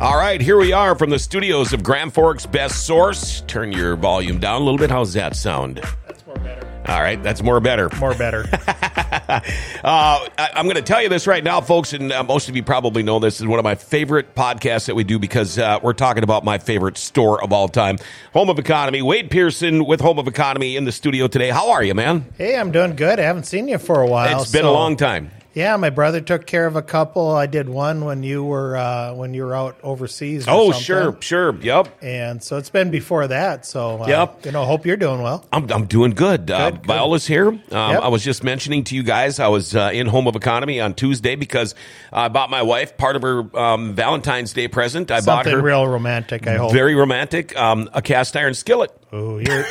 All right, here we are from the studios of Grand Forks Best Source. Turn your volume down a little bit. How's that sound? That's more better. All right, that's more better. More better. uh, I, am going to tell you this right now, folks, and uh, most of you probably know this is one of my favorite podcasts that we do because uh, we're talking about my favorite store of all time, Home of Economy. Wade Pearson with Home of Economy in the studio today. How are you, man? hey, I'm doing good. I haven't seen you for a while. It's been so- a long time. Yeah, my brother took care of a couple. I did one when you were uh, when you were out overseas. or Oh, something. sure, sure. Yep. And so it's been before that. So uh, Yep. you know, hope you're doing well. I'm, I'm doing good. Uh, Good, good. Viola's here. Um, Yep. I was just mentioning to you guys I was uh, in Home of Economy on Tuesday because I bought my wife part of her um, Valentine's Day present. I bought Something her real romantic. I hope. very romantic um, a cast iron skillet. Oh, you're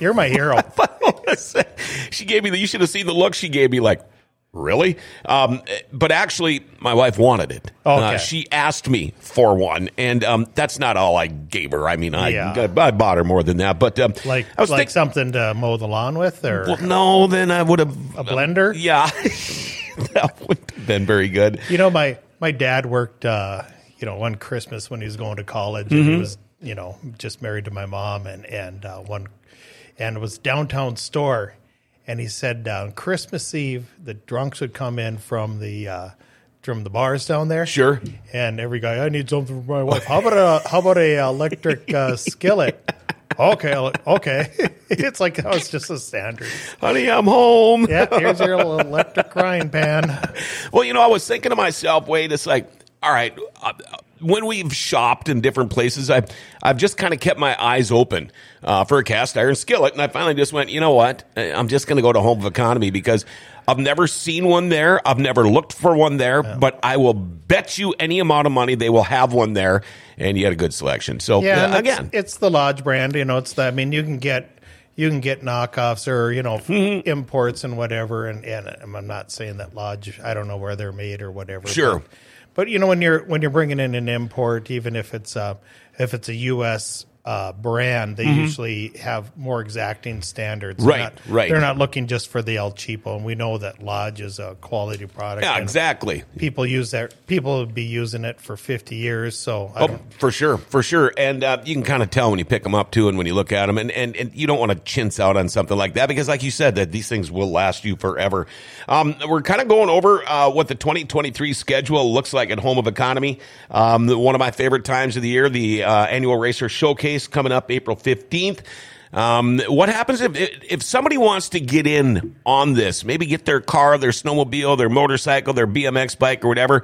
you're my hero. she gave me the. You should have seen the look she gave me. Like, really? Um, but actually, my wife wanted it. Uh, she asked me for one, and um, that's not all I gave her. I mean, I Yeah. I bought her more than that. But um, Like I was like something to mow the lawn with, or well, no, then I would have a blender. Yeah, that would have been very good. You know, my my dad worked. Uh, you know, one Christmas when he was going to college, and Mm-hmm. he was you know just married to my mom, and and uh, one and it was downtown store, and he said on Christmas Eve the drunks would come in from the. Uh, from the bars down there, Sure. And every guy, I need something for my wife. How about a how about a electric uh, skillet? Okay, okay. it's like that was just a standard. Honey, I'm home. Yeah, here's your little electric frying pan. Well, you know, I was thinking to myself, Wade, it's like, all right, uh, when we've shopped in different places, I've, I've just kind of kept my eyes open uh, for a cast iron skillet. And I finally just went, you know what? I'm just going to go to Home of Economy because I've never seen one there. I've never looked for one there, but I will bet you any amount of money they will have one there. And you had a good selection. So, Yeah, uh, again, it's the Lodge brand. You know, it's the. I mean, you can get you can get knockoffs or you know Mm-hmm. imports and whatever. And and I'm not saying that Lodge. I don't know where they're made or whatever. Sure. But, but you know, when you're when you're bringing in an import, even if it's uh if it's a U.S. Uh, brand, they usually have more exacting standards. They're Mm-hmm. Right, not- right. They're not looking just for the El Cheapo, and we know that Lodge is a quality product. yeah, exactly. People use that. People would be using it for 50 years. So I Oh, for sure, for sure, and uh, you can kind of tell when you pick them up too, and when you look at them, and, and, and you don't want to chintz out on something like that because, like you said, that these things will last you forever. Um, we're kind of going over uh, what the 2023 schedule looks like at Home of Economy. Um, one of my favorite times of the year, the uh, annual Racer Showcase coming up April 15th. Um, what happens if if somebody wants to get in on this? Maybe get their car, their snowmobile, their motorcycle, their BMX bike, or whatever.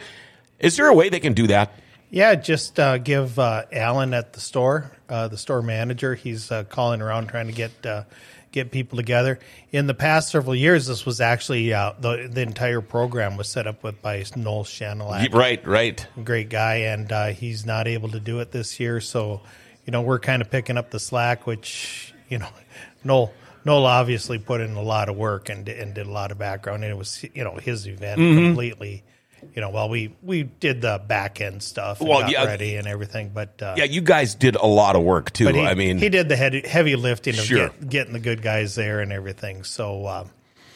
Is there a way they can do that? Yeah, just uh, give uh, Alan at the store, uh, the store manager. He's uh, calling around trying to get uh, get people together. In the past several years, this was actually uh, the the entire program was set up with by Noel Chanelak, Right, right. great guy, and uh, he's not able to do it this year. So, you know, we're kind of picking up the slack, which you know, Noel. Noel obviously put in a lot of work and, and did a lot of background, and it was you know his event Mm-hmm. completely. You know, while we we did the back end stuff, and Well, got yeah. ready and everything, but uh, Yeah, you guys did a lot of work too. he, I mean, he did the heavy, heavy lifting of Sure. get, getting the good guys there and everything. So uh,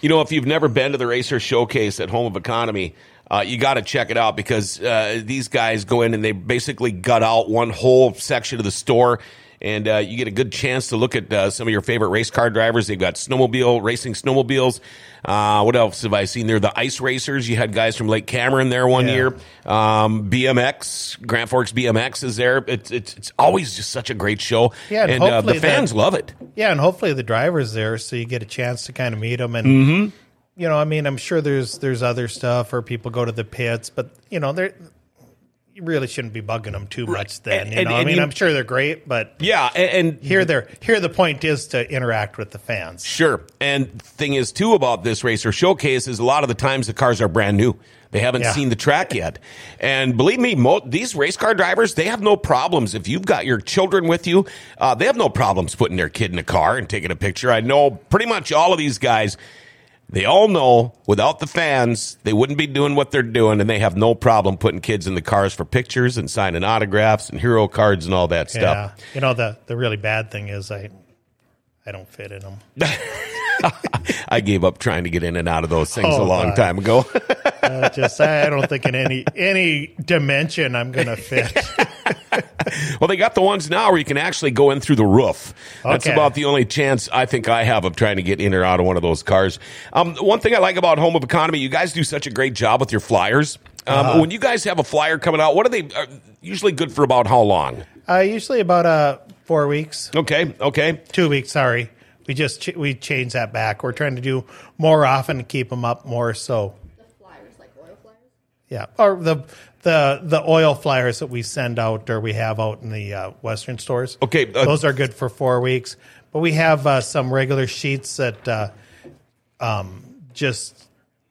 you know, if you've never been to the Racer Showcase at Home of Economy, uh, you got to check it out because uh, these guys go in and they basically gut out one whole section of the store. And uh, you get a good chance to look at uh, some of your favorite race car drivers. They've got snowmobile, racing snowmobiles. Uh, what else have I seen there? The ice racers. You had guys from Lake Cameron there one Yeah. year. Um, BMX, Grand Forks BMX is there. It's, it's, it's always just such a great show. Yeah, and and uh, the hopefully that- fans love it. yeah, and hopefully the driver's there, so you get a chance to kind of meet them. And Mm-hmm. You know, I mean, I'm sure there's there's other stuff, or people go to the pits, but you know, they're you really shouldn't be bugging them too much. Then And- you and- know, I mean, you- I'm sure they're great, but Yeah, and, and here they're here the point is to interact with the fans. Sure. And thing is too about this racer showcase is a lot of the times the cars are brand new. They haven't Yeah. seen the track yet. And believe me, mo- these race car drivers, they have no problems. If you've got your children with you, uh, they have no problems putting their kid in a car and taking a picture. I know pretty much all of these guys, they all know without the fans, they wouldn't be doing what they're doing, and they have no problem putting kids in the cars for pictures and signing autographs and hero cards and all that Yeah, stuff. you know the the really bad thing is I I don't fit in them. I gave up trying to get in and out of those things Oh, a long God. time ago. Uh, just I don't think in any any dimension I'm gonna fit. well, they got the ones now where you can actually go in through the roof. That's Okay. about the only chance I think I have of trying to get in or out of one of those cars. Um, one thing I like about Home of Economy, you guys do such a great job with your flyers. Um, Uh-huh. When you guys have a flyer coming out, what are they are usually good for about how long? Uh, usually about uh, four weeks, Okay, okay. two weeks. Sorry, we just ch- we changed that back. We're trying to do more often to keep them up more. So The flyers, like oil flyers. yeah, or the the the oil flyers that we send out or we have out in the uh, Western stores. Okay, uh, those are good for four weeks. But we have uh, some regular sheets that uh, um, just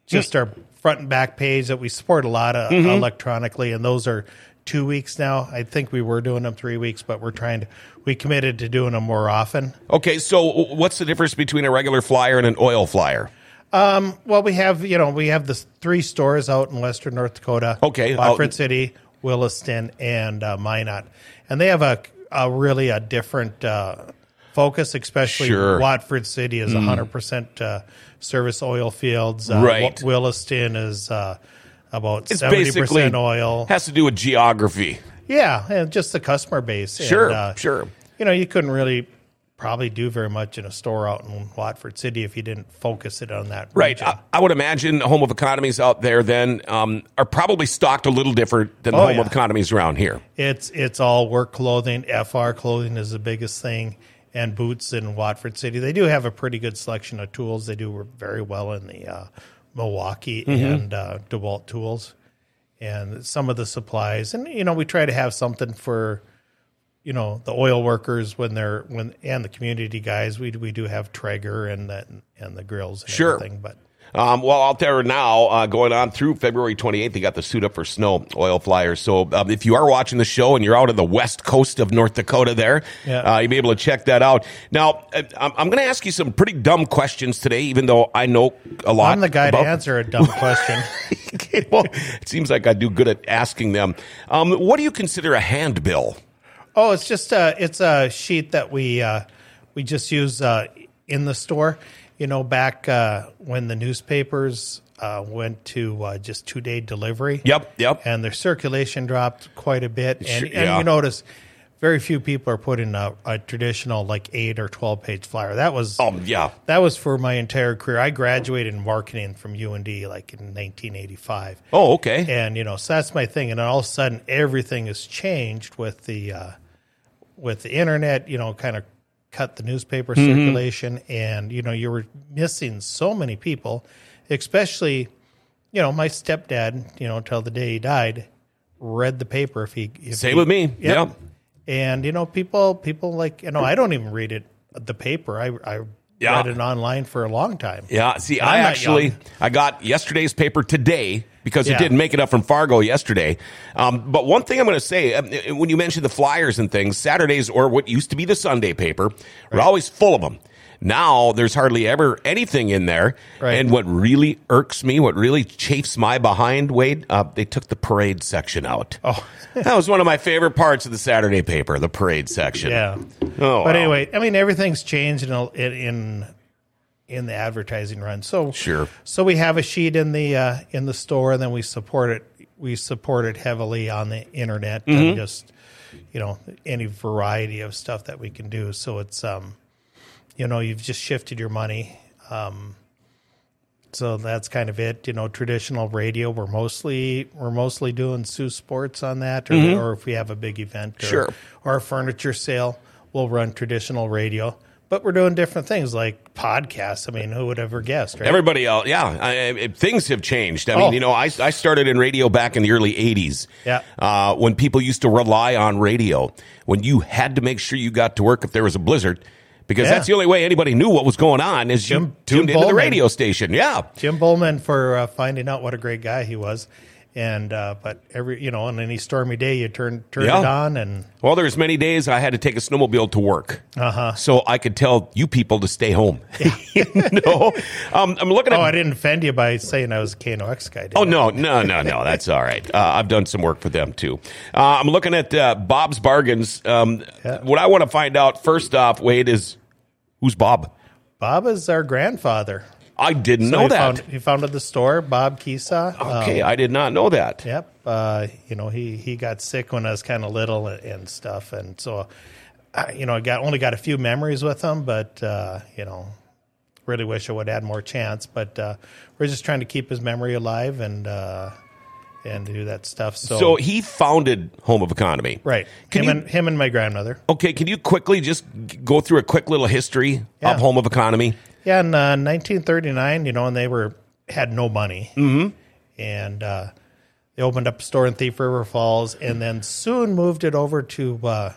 just our front and back page that we support a lot of Mm-hmm. electronically, and those are two weeks now. I think we were doing them three weeks, but we're trying to we committed to doing them more often. Okay, so what's the difference between a regular flyer and an oil flyer? Well, we have you know we have the three stores out in Western North Dakota. Okay, Watford out- City, Williston, and uh, Minot, and they have a, a really a different uh, focus. Especially Sure. Mm. Watford City is hundred percent uh, service oil fields. Uh, Right. Wi- Williston is uh, about seventy percent oil. Has to do with geography. Yeah, and just the customer base. Sure, and, uh, sure. You know, you couldn't really probably do very much in a store out in Watford City if you didn't focus it on that. Right. I, I would imagine home of economies out there then um, are probably stocked a little different than the Oh, home of economies around here. It's it's all work clothing. FR clothing is the biggest thing, and boots in Watford City. They do have a pretty good selection of tools. They do very well in the uh, Milwaukee and uh, Dewalt tools, and some of the supplies. And you know, we try to have something for you know the oil workers when they're when and the community guys. We we do have Traeger and that and the grills and Sure. everything, but. Um, well, out there now, uh, going on through February 28th, they got the Suit Up for Snow oil flyers. So um, if you are watching the show and you're out on the west coast of North Dakota there, Yeah. uh, you'll be able to check that out. Now, uh, I'm, I'm going to ask you some pretty dumb questions today, even though I know a lot. I'm the guy to answer a dumb question. Well, it seems like I do good at asking them. Um, what do you consider a handbill? Oh, it's just a it's a sheet that we uh, we just use uh, in the store. You know, back uh, when the newspapers uh, went to uh, just two day delivery. Yep, yep. And their circulation dropped quite a bit, and, Sure, and yeah. you notice very few people are putting a, a traditional like eight or twelve page flyer. That was Oh, yeah. that was for my entire career. I graduated in marketing from UND like in 1985. Oh, okay. And you know, so that's my thing. And then all of a sudden, everything has changed with the uh, with the internet. You know, kind of cut the newspaper Mm-hmm. circulation, and you know, you were missing so many people, especially you know, my stepdad. You know, until the day he died, read the paper. If he if Same he- with me. Yep. Yeah. And you know, people people like you know, I don't even read it the paper. I I Yeah. read it online for a long time. Yeah, see, I actually. I got yesterday's paper today because it didn't make it up from Fargo yesterday. Um, but one thing I'm going to say, um, when you mentioned the flyers and things, Saturdays or what used to be the Sunday paper, we're always full of them. Now there's hardly ever anything in there. Right. And what really irks me, what really chafes my behind, Wade, uh, they took the parade section out. Oh. that was one of my favorite parts of the Saturday paper, the parade section. Yeah. Oh, but wow. anyway, I mean, everything's changed in in in the advertising run. So Sure. So we have a sheet in the uh, in the store, and then we support it. We support it heavily on the internet Mm-hmm. and just you know any variety of stuff that we can do. So it's um, you know, you've just shifted your money. Um, so that's kind of it. You know, traditional radio. We're mostly we're mostly doing Sioux Sports on that, or, or if we have a big event, or, Mm-hmm. Sure. or a furniture sale, we'll run traditional radio. But we're doing different things like podcasts. I mean, who would ever guess, right? Everybody else, yeah. I, I, things have changed. I mean, Oh. you know, I, I started in radio back in the early 80s. Yeah. Uh, when people used to rely on radio, when you had to make sure you got to work if there was a blizzard, because Yeah. that's the only way anybody knew what was going on is you Jim- tuned Jim into the radio station. Yeah. Jim Bowman for uh, finding out what a great guy he was. And uh, but every you know on any stormy day you turn turn Yeah. it on and Well, there's many days I had to take a snowmobile to work, uh-huh. so I could tell you people to stay home. you know, um, I'm looking at oh I didn't offend you by saying I was a KNOX guy. Oh no, no, no, no! That's all right. Uh, I've done some work for them too. Uh, I'm looking at uh, Bob's Bargains. Um, Yeah. What I want to find out first off, Wade, is who's Bob? Bob is our grandfather. I didn't So know he that. Found, he founded the store, Bob Kisa. okay, I did not know that. Yep. Uh, you know, he, he got sick when I was kind of little and, and stuff. And so, I, you know, I got only got a few memories with him, but, uh, you know, really wish I would have had more chance. But uh, we're just trying to keep his memory alive and uh, and do that stuff. So, So he founded Home of Economy. right. Can him, you, and, him and my grandmother. okay, can you quickly just go through a quick little history Yeah. of Home of Economy? Yeah, in uh, 1939, you know, and they were had no money, mm-hmm. and uh, they opened up a store in Thief River Falls, and then soon moved it over to uh,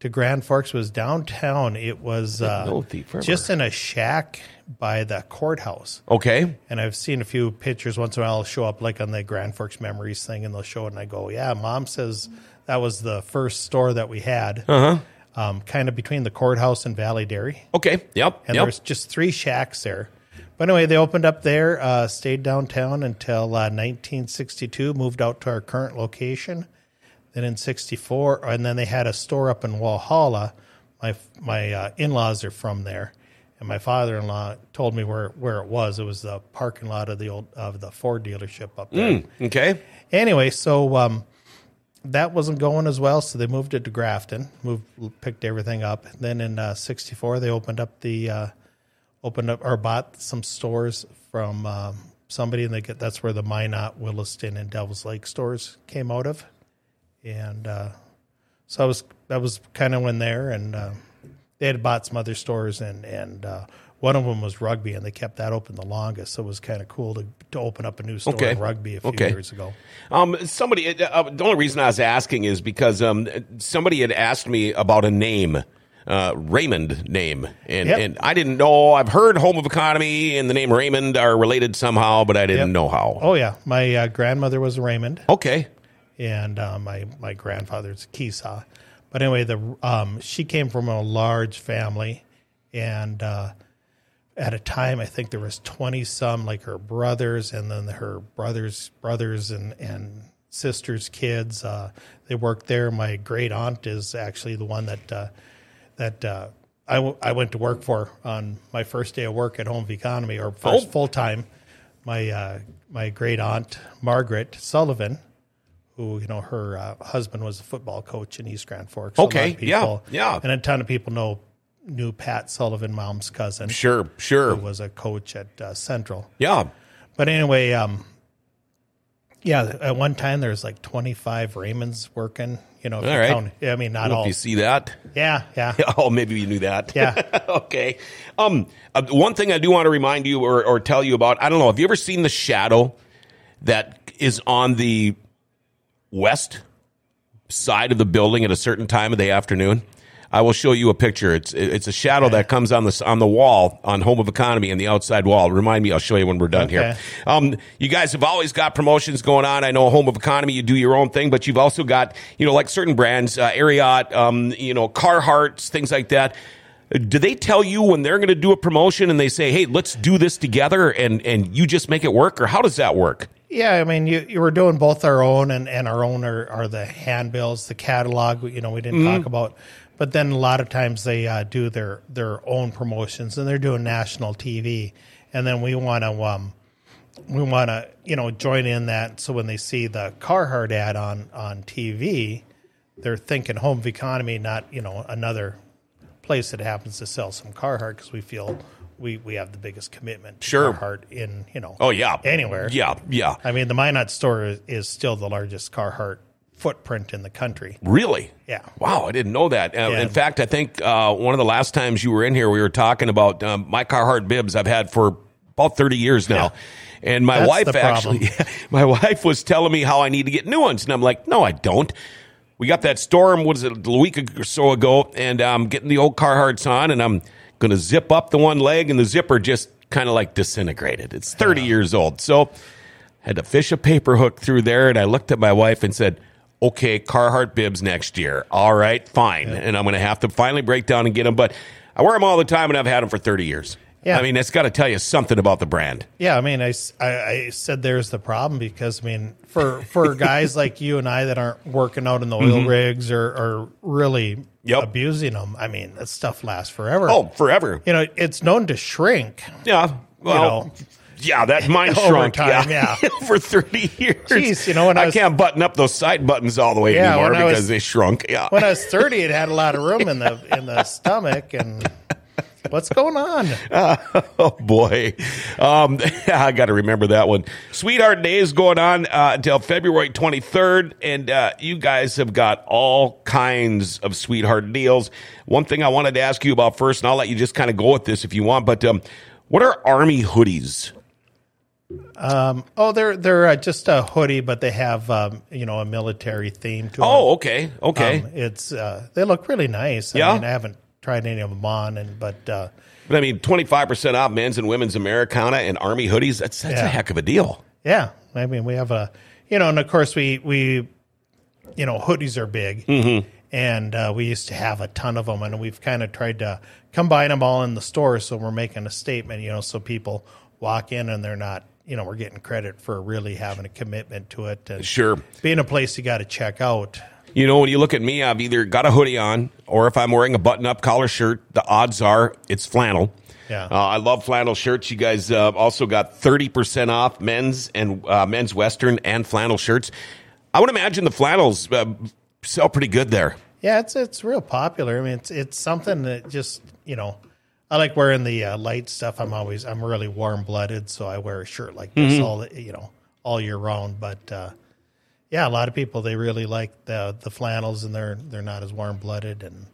to Grand Forks. It was downtown. It was uh, know Thief River. just in a shack by the courthouse. Okay. And I've seen a few pictures once in a while show up like on the Grand Forks Memories thing, and they'll show it, and I go, "Yeah, Mom says that was the first store that we had, uh-huh. Um, kind of between the courthouse and Valley Dairy." Okay. Yep. and yep. there's just three shacks there. But anyway, they opened up there, uh, stayed downtown until uh, 1962, moved out to our current location. Then in '64, and then they had a store up in Walhalla. My my uh, in-laws are from there, and my father-in-law told me where, where it was. It was the parking lot of the old of the Ford dealership up there. Okay. Anyway, so um, that wasn't going as well, so they moved it to Grafton. Moved, picked everything up. Then in '64, they opened up the uh, opened up or bought some stores from um, somebody, and they get that's where the Minot, Williston, and Devils Lake stores came out of. And uh, so I was that was kind of when there, and uh, they had bought some other stores, and and uh, one of them was rugby, and they kept that open the longest. So it was kind of cool to to open up a new store Okay. in rugby a few Okay. years ago. Um, somebody, uh, the only reason I was asking is because um, somebody had asked me about a name, uh, Raymond name, and Yep. and I didn't know. I've heard Home of Economy and the name Raymond are related somehow, but I didn't Yep. know how. Oh yeah, my uh, grandmother was Raymond, Okay, and uh, my my grandfather's Kisa. But anyway, the um, she came from a large family, and uh, at a time I think there was twenty some, like her brothers, and then her brothers' brothers and and sisters' kids. Uh, they worked there. My great aunt is actually the one that uh, that. Uh, I, w- I went to work for on my first day of work at Home of Economy or first Oh. full time. My uh, my great aunt Margaret Sullivan, who you know her uh, husband was a football coach in East Grand Forks. So a lot Okay, yeah, yeah. and a ton of people know knew Pat Sullivan, mom's cousin, sure, sure. who was a coach at uh, Central. yeah. But anyway, um, yeah, at one time there was like twenty five Raymonds working. You know, if All you right. count- I mean, not If all. you see that, Yeah, yeah. oh, maybe you knew that. Yeah. okay. Um, uh, one thing I do want to remind you or, or tell you about. I don't know. Have you ever seen the shadow that is on the west side of the building at a certain time of the afternoon? I will show you a picture. It's it's a shadow that comes on the on the wall on Home of Economy and the outside wall. Remind me, I'll show you when we're done here. Um, you guys have always got promotions going on. I know Home of Economy, you do your own thing, but you've also got you know like certain brands, uh, Ariat, um, you know Carhartts, things like that. Do they tell you when they're going to do a promotion and they say, "Hey, let's do this together," and and you just make it work, or how does that work? Yeah, I mean, you, you were doing both our own and, and our own are, are the handbills, the catalog. You know, we didn't Mm-hmm. talk about, but then a lot of times they uh, do their their own promotions and they're doing national TV, and then we want to um, we want to you know join in that. So when they see the Carhartt ad on on TV, they're thinking home of economy, not you know another place that happens to sell some Carhartt because we feel we we have the biggest commitment to Sure. Carhartt in you know Oh yeah, anywhere Yeah, yeah. I mean, the Minot store is, is still the largest Carhartt footprint in the country. Really? Yeah. Wow, I didn't know that. Uh, Yeah. In fact, I think uh, one of the last times you were in here, we were talking about um, my Carhartt bibs I've had for about 30 years now. And my That's wife actually, my wife was telling me how I need to get new ones. And I'm like, no, I don't. We got that storm, what is it, a week or so ago, and I'm getting the old Carhartts on, and I'm going to zip up the one leg, and the zipper just kind of like disintegrated. It's 30 years old. So I had to fish a paper hook through there, and I looked at my wife and said, "Okay, Carhartt bibs next year. All right, fine." And I'm going to have to finally break down and get them, but I wear them all the time, and I've had them for 30 years. Yeah. I mean, that's got to tell you something about the brand. Yeah, I mean, I I said there's the problem because, I mean, for, for guys like you and I that aren't working out in the oil rigs or, or really Mm-hmm. Yep. abusing them, I mean, that stuff lasts forever. Oh, forever. You know, it's known to shrink. Yeah, you know, yeah, that mine Over shrunk. time, for thirty years. Jeez, you know, when I I, was- can't button up those side buttons all the way Yeah, anymore I was- because they shrunk. Yeah. when I was 30, it had a lot of room in the in the stomach, and what's going on? oh boy, um, I got to remember that one. Sweetheart Day is going on uh, until February 23rd, and uh, you guys have got all kinds of sweetheart deals. One thing I wanted to ask you about first, and I'll let you just kind of go with this if you want, but um, what are Army hoodies? Oh, they're they're uh, just a hoodie, but they have um, you know a military theme to them. Oh, okay, okay. Um, it's uh, they look really nice. I Yeah? mean, I haven't tried any of them on, and but uh, but I mean, 25% off men's and women's Americana and Army hoodies. That's that's a Yeah. heck of a deal. yeah, I mean we have a you know, and of course we we you know hoodies are big, Mm-hmm. and uh, we used to have a ton of them, and we've kind of tried to combine them all in the store, so we're making a statement, you know, so people walk in and they're not. You know, we're getting credit for really having a commitment to it, and Sure. being a place you got to check out. You know, when you look at me, I've either got a hoodie on, or if I'm wearing a button-up collar shirt, the odds are it's flannel. Yeah. uh, I love flannel shirts. You guys uh, also got thirty percent off men's and uh, men's western and flannel shirts. I would imagine the flannels uh, sell pretty good there. Yeah, it's it's real popular. I mean, it's it's something that just you know, I like wearing the uh, light stuff. I'm always I'm really warm blooded, so I wear a shirt like this Mm-hmm. all you know all year round. But uh, yeah, a lot of people they really like the the flannels, and they're they're not as warm blooded and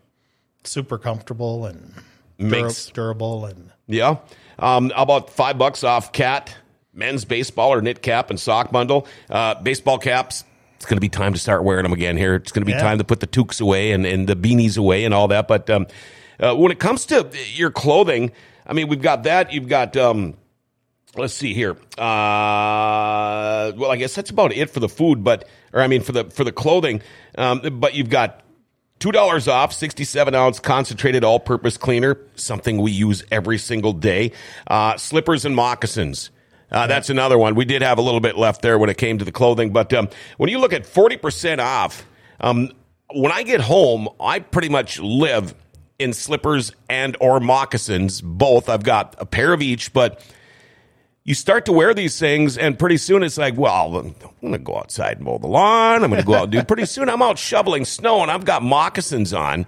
super comfortable and dura- Makes- durable and Yeah. Um, about five bucks off cat, men's baseball or knit cap and sock bundle? Uh, baseball caps. It's going to be time to start wearing them again here. It's going to be Yeah. time to put the toques away and, and the beanies away and all that. But um, uh, when it comes to your clothing, I mean, we've got that. You've got, um, let's see here. Uh, well, I guess that's about it for the food, but, or I mean, for the, for the clothing. Um, but you've got $2 off 67 ounce concentrated all purpose cleaner, something we use every single day. Uh, slippers and moccasins. Uh, that's another one. We did have a little bit left there when it came to the clothing, but um, when you look at 40% off, um, when I get home, I pretty much live in slippers and or moccasins, both. I've got a pair of each, but you start to wear these things, and pretty soon it's like, well, I'm going to go outside and mow the lawn. I'm going to go out and do. Pretty soon I'm out shoveling snow, and I've got moccasins on.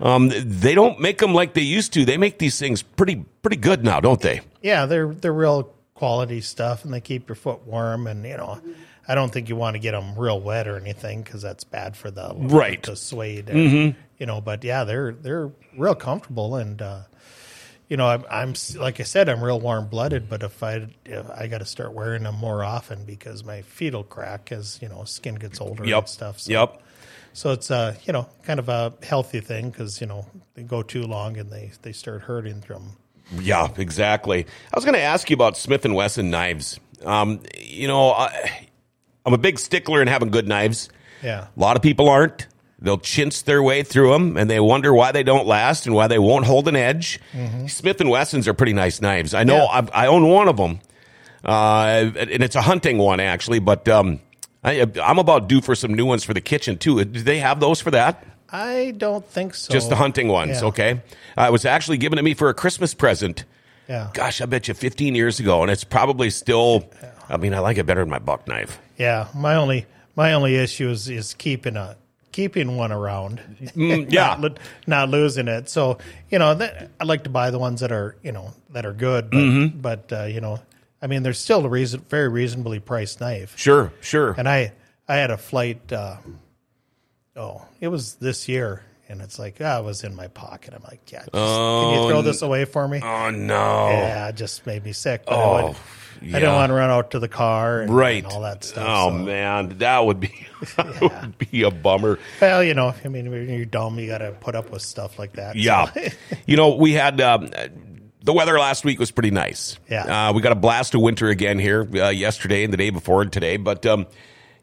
Um, they don't make them like they used to. They make these things pretty pretty good now, don't they? yeah, they're they're real quality stuff, and they keep your foot warm. And you know, I don't think you want to get them real wet or anything because that's bad for the Right. the suede. And, You know, but yeah, they're they're real comfortable, and uh, you know, I'm, I'm like I said, I'm real warm blooded. But if I if I got to start wearing them more often because my feet will crack as you know skin gets older and stuff. So, Yep. So it's uh you know kind of a healthy thing because you know they go too long and they they start hurting from Yeah, exactly. I was going to ask you about Smith and Wesson knives. Um, you know, I, I'm a big stickler in having good knives. yeah A lot of people aren't. They'll chintz their way through them, and they wonder why they don't last and why they won't hold an edge. Smith and Wessons are pretty nice knives. I know Mm-hmm. Yeah. I've, I own one of them, uh, and it's a hunting one actually. But um, I, I'm about due for some new ones for the kitchen too. Do they have those for that? I don't think so. Just the hunting ones, Yeah. okay? Uh, it was actually given to me for a Christmas present. Yeah. Gosh, I bet you 15 years ago, and it's probably still. I mean, I like it better than my buck knife. Yeah. My only my only issue is, is keeping a keeping one around. Mm, yeah. not, not losing it. So you know, that, I like to buy the ones that are you know that are good, but, Mm-hmm. but uh, you know, I mean, they're still a reason very reasonably priced knife. Sure, sure. And I I had a flight. Uh, oh, it was this year. And it's like, ah, it was in my pocket. I'm like, yeah, just, can you throw this away for me? oh no! Yeah, it just made me sick. I, Oh, would, I yeah. didn't want to run out to the car and, right. and all that stuff. Oh so. man, that would be that would be a bummer. Well, you know, I mean, when you're dumb, you got to put up with stuff like that. so- Yeah, you know, we had um, the weather last week was pretty nice. Yeah. uh, we got a blast of winter again here uh, yesterday and the day before and today. But um,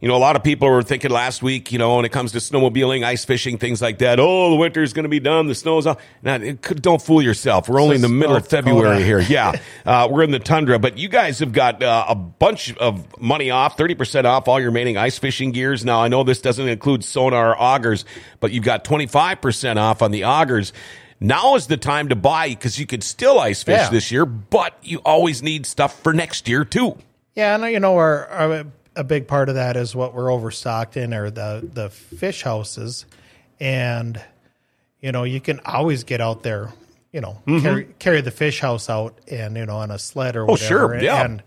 you know, a lot of people were thinking last week, you know, when it comes to snowmobiling, ice fishing, things like that. Oh, the winter's going to be done. The snow's off. Now, could, don't fool yourself. We're only in the middle of Dakota. February here. Yeah, uh, we're in the tundra, but you guys have got uh, a bunch of money off, thirty percent off all your remaining ice fishing gears. Now, I know this doesn't include sonar augers, but you've got twenty five percent off on the augers. now is the time to buy because you could still ice fish Yeah. this year, but you always need stuff for next year too. Yeah, and you know, our, our a big part of that is what we're overstocked in are the the fish houses, and you know, you can always get out there, you know, carry carry the fish house out and you know on a sled or whatever. Mm-hmm. Oh, sure, yeah. and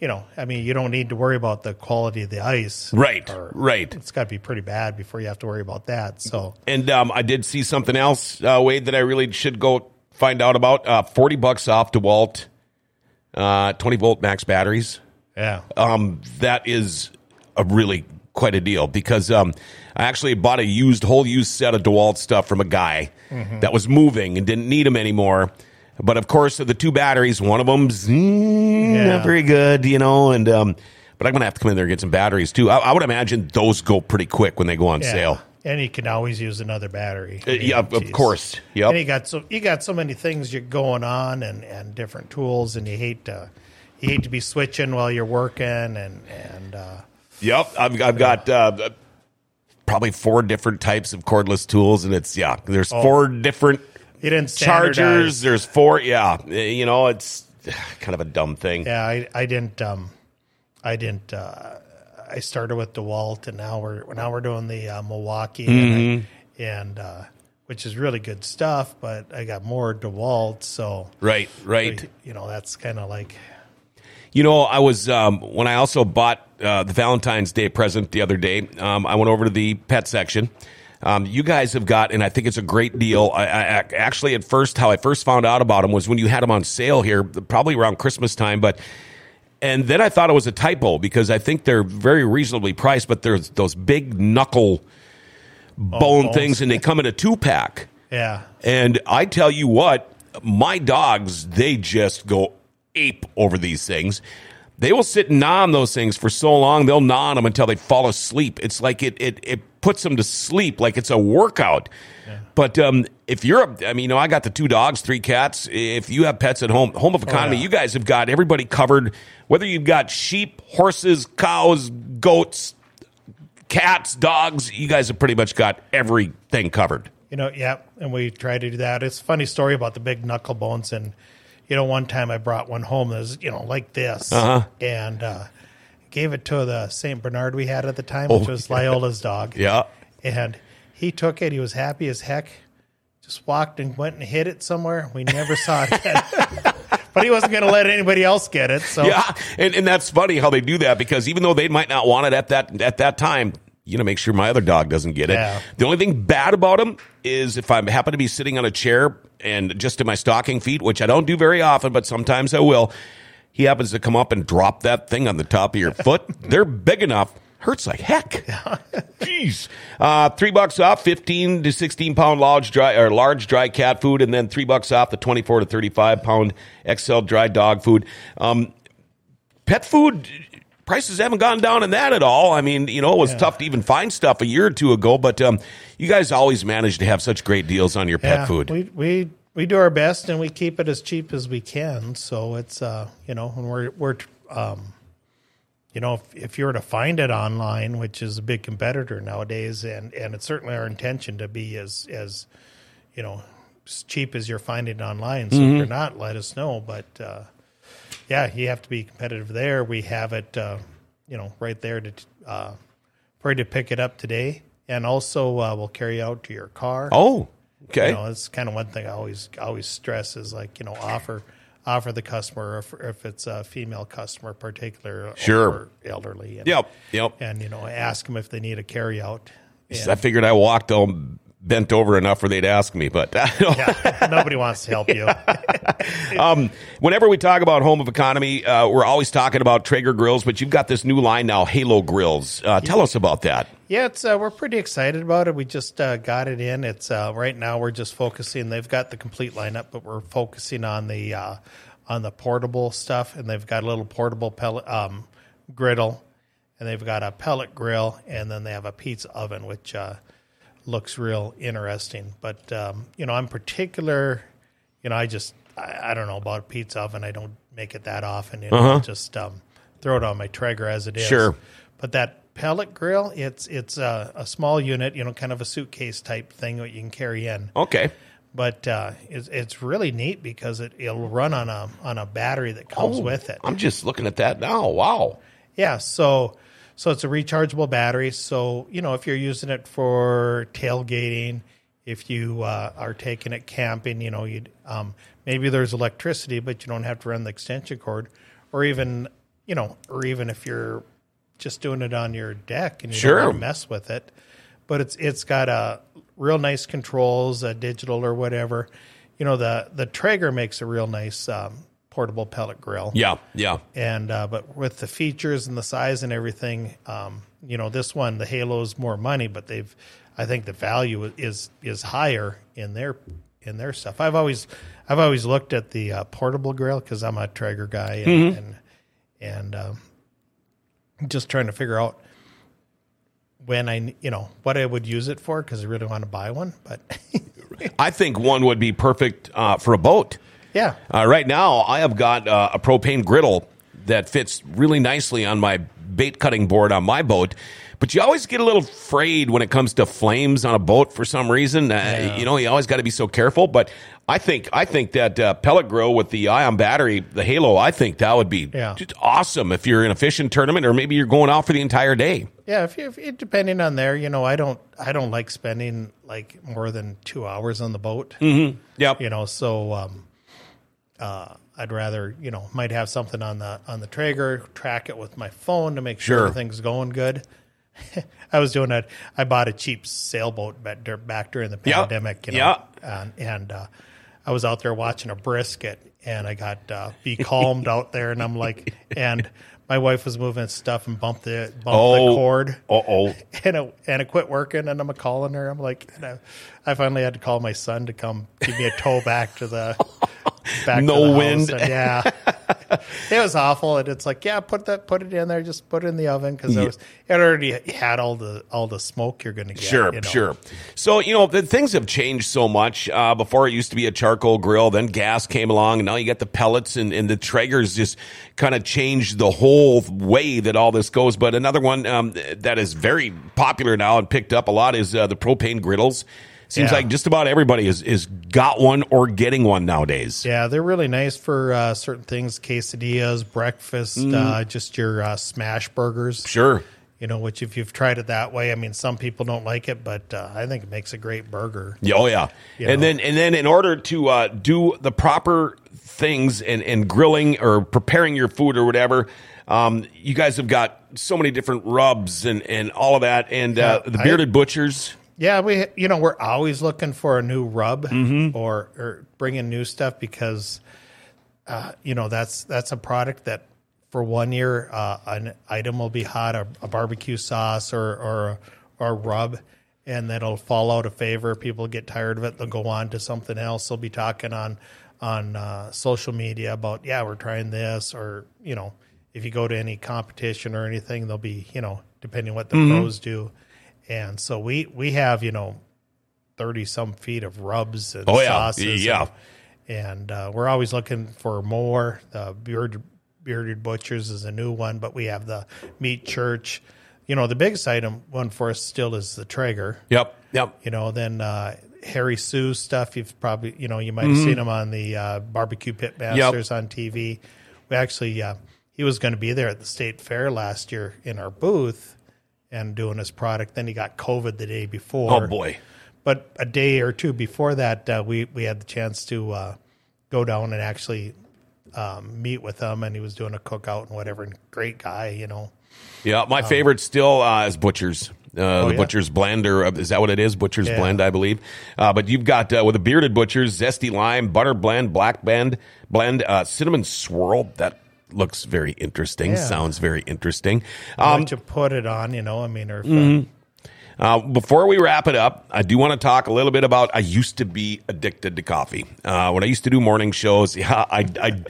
you know, I mean, you don't need to worry about the quality of the ice, Right, or- right. It's got to be pretty bad before you have to worry about that. So And um, I did see something else, uh, Wade, that I really should go find out about. Uh, Forty bucks off DeWalt, uh, twenty volt max batteries. Yeah, um, that is a really quite a deal because um, I actually bought a used whole used set of DeWalt stuff from a guy that was moving and didn't need them anymore. But of course, the two batteries, one of them's mm, Yeah. not very good, you know, and um, but I'm gonna have to come in there and get some batteries too. I, I would imagine those go pretty quick when they go on yeah. sale. And you can always use another battery. Uh, yeah, of course. And you got so you got so many things you're going on and, and different tools, and you hate to you hate to be switching while you're working, and and uh, Yep. I've, I've got uh, probably four different types of cordless tools, and it's yeah. There's four different chargers. There's four. Yeah, you know, it's kind of a dumb thing. Yeah, I, I didn't um, I didn't. Uh, I started with DeWalt, and now we're now we're doing the uh, Milwaukee, and, Mm-hmm. I, and uh, which is really good stuff. But I got more DeWalt, so Right, right. you know that's kind of like You know, I was um, when I also bought uh, the Valentine's Day present the other day. Um, I went over to the pet section. Um, you guys have got, and I think it's a great deal. I, I actually, at first, how I first found out about them was when you had them on sale here, probably around Christmas time. But and then I thought it was a typo because I think they're very reasonably priced, but there's those big knuckle bone bones. things, and they come in a two pack. yeah, And I tell you what, my dogs, they just go ape over these things. They will sit and gnaw on those things for so long, they'll gnaw on them until they fall asleep. It's like it, it, it puts them to sleep, like it's a workout. But um, if you're, a, I mean, you know, I got the two dogs, three cats. If you have pets at home, Home of Economy, yeah. you guys have got everybody covered. Whether you've got sheep, horses, cows, goats, cats, dogs, you guys have pretty much got everything covered. You know, yeah, and we try to do that. It's a funny story about the big knuckle bones, and you know, one time I brought one home that was you know like this, Uh-huh. and uh, gave it to the Saint Bernard we had at the time, which Oh, was Liola's dog. Yeah. and he took it. He was happy as heck. Just walked and went and hid it somewhere. We never saw it again. but he wasn't going to let anybody else get it. So Yeah, and, and that's funny how they do that because even though they might not want it at that at that time, you know, make sure my other dog doesn't get it. Yeah. The only thing bad about them is if I happen to be sitting on a chair and just in my stocking feet, which I don't do very often, but sometimes I will. He happens to come up and drop that thing on the top of your foot. They're big enough. Hurts like heck. Jeez. Uh, three bucks off, fifteen to sixteen pound large dry or large dry cat food, and then three bucks off the twenty four to thirty five pound XL dry dog food. Um, pet food prices haven't gone down in that at all. I mean, you know, it was tough to even find stuff a year or two ago, but um, you guys always manage to have such great deals on your pet food. We we we do our best and we keep it as cheap as we can. So it's uh you know when we're we're um you know if, if you were to find it online, which is a big competitor nowadays, and and it's certainly our intention to be as as you know as cheap as you're finding it online. So Mm-hmm. if you're not, let us know. But uh, yeah, you have to be competitive there. We have it uh, you know right there to uh, for you to pick it up today, and also uh, we'll carry out to your car. oh, okay. You know, it's kind of one thing I always always stress is like you know offer offer the customer if, if it's a female customer, particular Sure. or elderly. And, Yep, yep. And you know, ask them if they need a carry out. I figured I walked all bent over enough where they'd ask me, but Yeah, nobody wants to help you. um, whenever we talk about home of economy, uh, we're always talking about Traeger grills, but you've got this new line now, Halo Grills. Uh, tell us about that. Yeah, it's uh, we're pretty excited about it. We just uh, got it in. It's uh, right now we're just focusing. They've got the complete lineup, but we're focusing on the uh, on the portable stuff, and they've got a little portable pellet um, griddle, and they've got a pellet grill, and then they have a pizza oven, which uh, looks real interesting. But um, you know, I'm particular. You know, I just I, I don't know about a pizza oven. I don't make it that often. You know, I'll just um, throw it on my Traeger as it is. Sure. But that pellet grill, it's it's a, a small unit, you know, kind of a suitcase type thing that you can carry in. Okay. but uh, it's, it's really neat because it, it'll run on a on a battery that comes Oh, with it. I'm just looking at that now. Wow. Yeah, so so it's a rechargeable battery. So you know if you're using it for tailgating, if you uh, are taking it camping, you know you um, maybe there's electricity, but you don't have to run the extension cord, or even you know, or even if you're just doing it on your deck and you Sure. don't want to mess with it. But it's it's got a real nice controls, uh, digital or whatever. You know the the Traeger makes a real nice um, portable pellet grill Yeah, yeah. and uh, but with the features and the size and everything, um, you know, this one the Halo's more money, but they've, I think the value is is higher in their in their stuff. I've always I've always looked at the uh, portable grill because I'm a Traeger guy and and, and um, just trying to figure out when I you know what I would use it for because I really want to buy one, but I think one would be perfect uh, for a boat. Yeah. Uh, right now, I have got uh, a propane griddle that fits really nicely on my bait cutting board on my boat. But you always get a little afraid when it comes to flames on a boat for some reason. Uh, You know, you always got to be so careful. But I think I think that uh, pellet grill with the ion battery, the Halo, I think that would be Yeah. just awesome if you're in a fishing tournament or maybe you're going out for the entire day. Yeah, if, you, if it, depending on there, you know, I don't I don't like spending like more than two hours on the boat. Yep. You know, so um, uh, I'd rather you know might have something on the on the Traeger, track it with my phone to make sure Sure. everything's going good. I was doing that. I bought a cheap sailboat back, during the pandemic. You know, Yeah. and, and uh, I was out there watching a brisket, and I got uh, be calmed out there, and I'm like, and my wife was moving stuff and bumped the bumped the Oh. cord Uh oh. and it, and it quit working and I'm calling her. I'm like, and I, I finally had to call my son to come give me a tow back to the back. No to the house. wind. And yeah, it was awful. And it's like, yeah, put that, put it in there, just put it in the oven because it was it already had all the all the smoke you're going to get. Sure, you know. sure. So you know the things have changed so much. Uh, before it used to be a charcoal grill, then gas came along, and now you got the pellets and, and the Traegers. Just kind of changed the whole way that all this goes. But another one um, that is very popular now and picked up a lot is uh, the propane griddles. Seems Yeah. like just about everybody is is got one or getting one nowadays. Yeah, they're really nice for uh, certain things, quesadillas, breakfast, Mm. uh, just your uh, smash burgers. Sure. You know, which if you've tried it that way, I mean, some people don't like it, but uh, I think it makes a great burger. Yeah, oh yeah. You and know. then and then in order to uh, do the proper things and, and grilling or preparing your food or whatever, um, you guys have got so many different rubs and, and all of that. And uh, Yeah, the I- bearded butchers. Yeah, we you know we're always looking for a new rub Mm-hmm. or or bringing new stuff because uh, you know that's that's a product that for one year uh, an item will be hot a, a barbecue sauce or or or a rub and then it'll fall out of favor. People get tired of it. They'll go on to something else. They'll be talking on on uh, social media about yeah we're trying this or you know if you go to any competition or anything they'll be you know depending what the Mm-hmm. pros do. And so we we have you know thirty some feet of rubs and Oh, yeah. sauces. Yeah. and, and, uh, we're always looking for more. The bearded bearded butchers is a new one, but we have the meat church. You know, the biggest item one for us still is the Traeger. Yep. Yep. You know, then uh, Harry Soo stuff. You've probably you know you might Mm-hmm. have seen him on the uh, barbecue pit masters on TV. We actually uh, he was going to be there at the state fair last year in our booth and doing his product. Then he got COVID the day before. Oh boy. But a day or two before that, uh, we we had the chance to uh, go down and actually um, meet with him, and he was doing a cookout and whatever. And great guy, you know. Yeah, my favorite still uh, is Butcher's. Uh, the Oh, yeah. Butcher's Blend, or uh, is that what it is? Butcher's Yeah. Blend, I believe. Uh, but you've got uh, with the bearded Butcher's, Zesty Lime, Butter Blend, Black Blend, Blend, uh, Cinnamon Swirl. That looks very interesting. Yeah. Sounds very interesting. Um, to put it on, you know. I mean, or uh, Mm-hmm. Uh, before we wrap it up, I do want to talk a little bit about. I used to be addicted to coffee. Uh, when I used to do morning shows, yeah, I, I,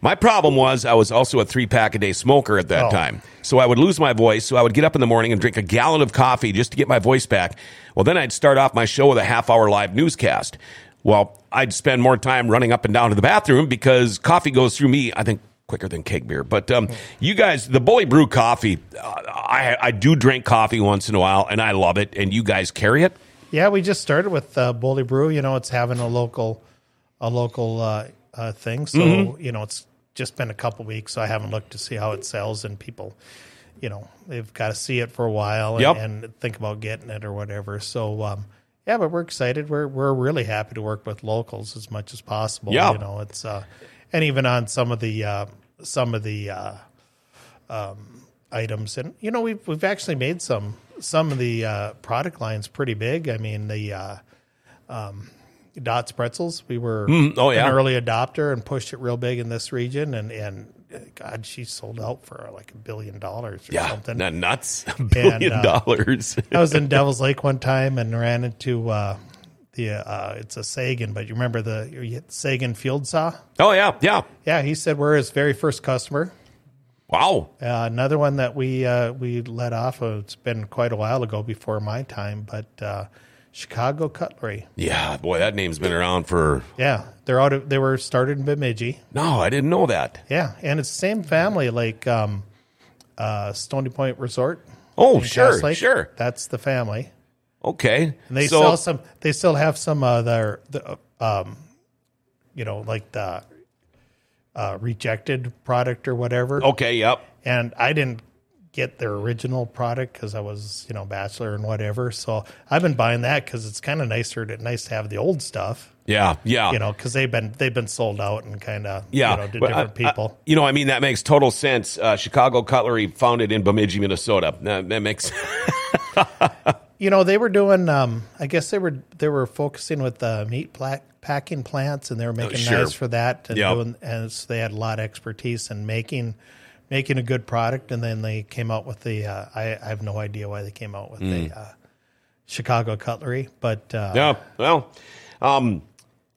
my problem was I was also a three pack a day smoker at that Oh. time. So I would lose my voice. So I would get up in the morning and drink a gallon of coffee just to get my voice back. Well, then I'd start off my show with a half hour live newscast. Well, I'd spend more time running up and down to the bathroom because coffee goes through me. I think quicker than keg beer. But um, you guys, the Bully Brew coffee, uh, I, I do drink coffee once in a while, and I love it. And you guys carry it. Yeah, we just started with uh, Bully Brew. You know, it's having a local, a local uh, uh, thing. So Mm-hmm. you know, it's just been a couple weeks, so I haven't looked to see how it sells, and people, you know, they've got to see it for a while and, Yep. and think about getting it or whatever. So um, yeah, but we're excited. We're we're really happy to work with locals as much as possible. Yeah. you know, it's uh, and even on some of the uh, some of the uh, um, items, and you know, we've we've actually made some some of the uh, product lines pretty big. I mean, the uh, um, Dot's pretzels, we were oh, yeah. an early adopter and pushed it real big in this region, and and uh, God, she sold out for like a billion dollars or Yeah, something. not nuts. A billion uh, dollars. I was in Devil's Lake one time and ran into uh, the uh, it's a Sagan, but you remember the Sagan field saw? oh yeah, yeah. Yeah, he said we're his very first customer. Wow. Uh, another one that we uh, we let off. Uh, it's been quite a while ago before my time, but uh, Chicago Cutlery. Yeah, boy, that name's been around for. Yeah, they're out. Of, they were started in Bemidji. No, I didn't know that. Yeah, and it's the same family like um, uh, Stony Point Resort. Oh, sure, sure. That's the family. Okay. And they so, sell some. They still have some of their, the, um, you know, like the uh, rejected product or whatever. Okay, yep. And I didn't get their original product because I was, you know, bachelor and whatever. So I've been buying that because it's kind of nicer to nice to have the old stuff, Yeah, yeah. you know, because they've been they've been sold out and kind of Yeah, you know to But different I- I- people. you know, I mean, that makes total sense. Uh, Chicago Cutlery, founded in Bemidji, Minnesota. That, that makes you know they were doing um i guess they were they were focusing with the meat packing plants and they were making Oh, sure. knives for that and Yep. doing and so they had a lot of expertise in making making a good product and then they came out with the uh, I, I have no idea why they came out with the uh, chicago cutlery but uh Hmm. yeah. Well, um,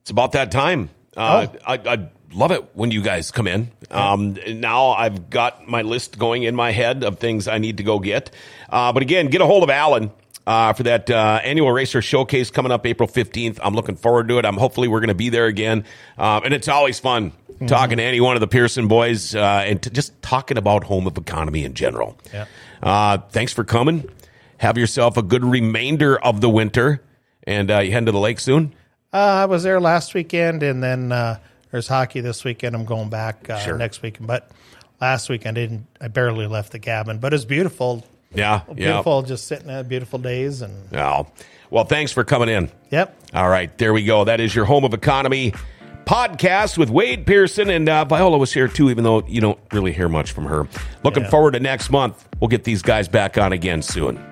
it's about that time. Uh, Oh. I, I love it when you guys come in. Um, now I've got my list going in my head of things I need to go get. Uh, but again, get a hold of Alan. Uh, for that uh, annual racer showcase coming up April 15th. I'm looking forward to it. I'm hopefully we're going to be there again. Um, and it's always fun talking to any one of the Pearson boys uh, and to just talking about home of economy in general. Yeah. Uh, thanks for coming. Have yourself a good remainder of the winter. And uh, you heading to the lake soon? uh, i was there last weekend and then uh there's hockey this weekend i'm going back uh, Sure. next weekend but last week i didn't i barely left the cabin but it's beautiful Yeah. Yeah. beautiful just sitting at beautiful days and Yeah. Well, thanks for coming in. yep All right, there we go. That is your home of economy podcast with Wade Pearson and uh, Viola was here too, even though you don't really hear much from her. Looking Yeah. forward to next month. We'll get these guys back on again soon.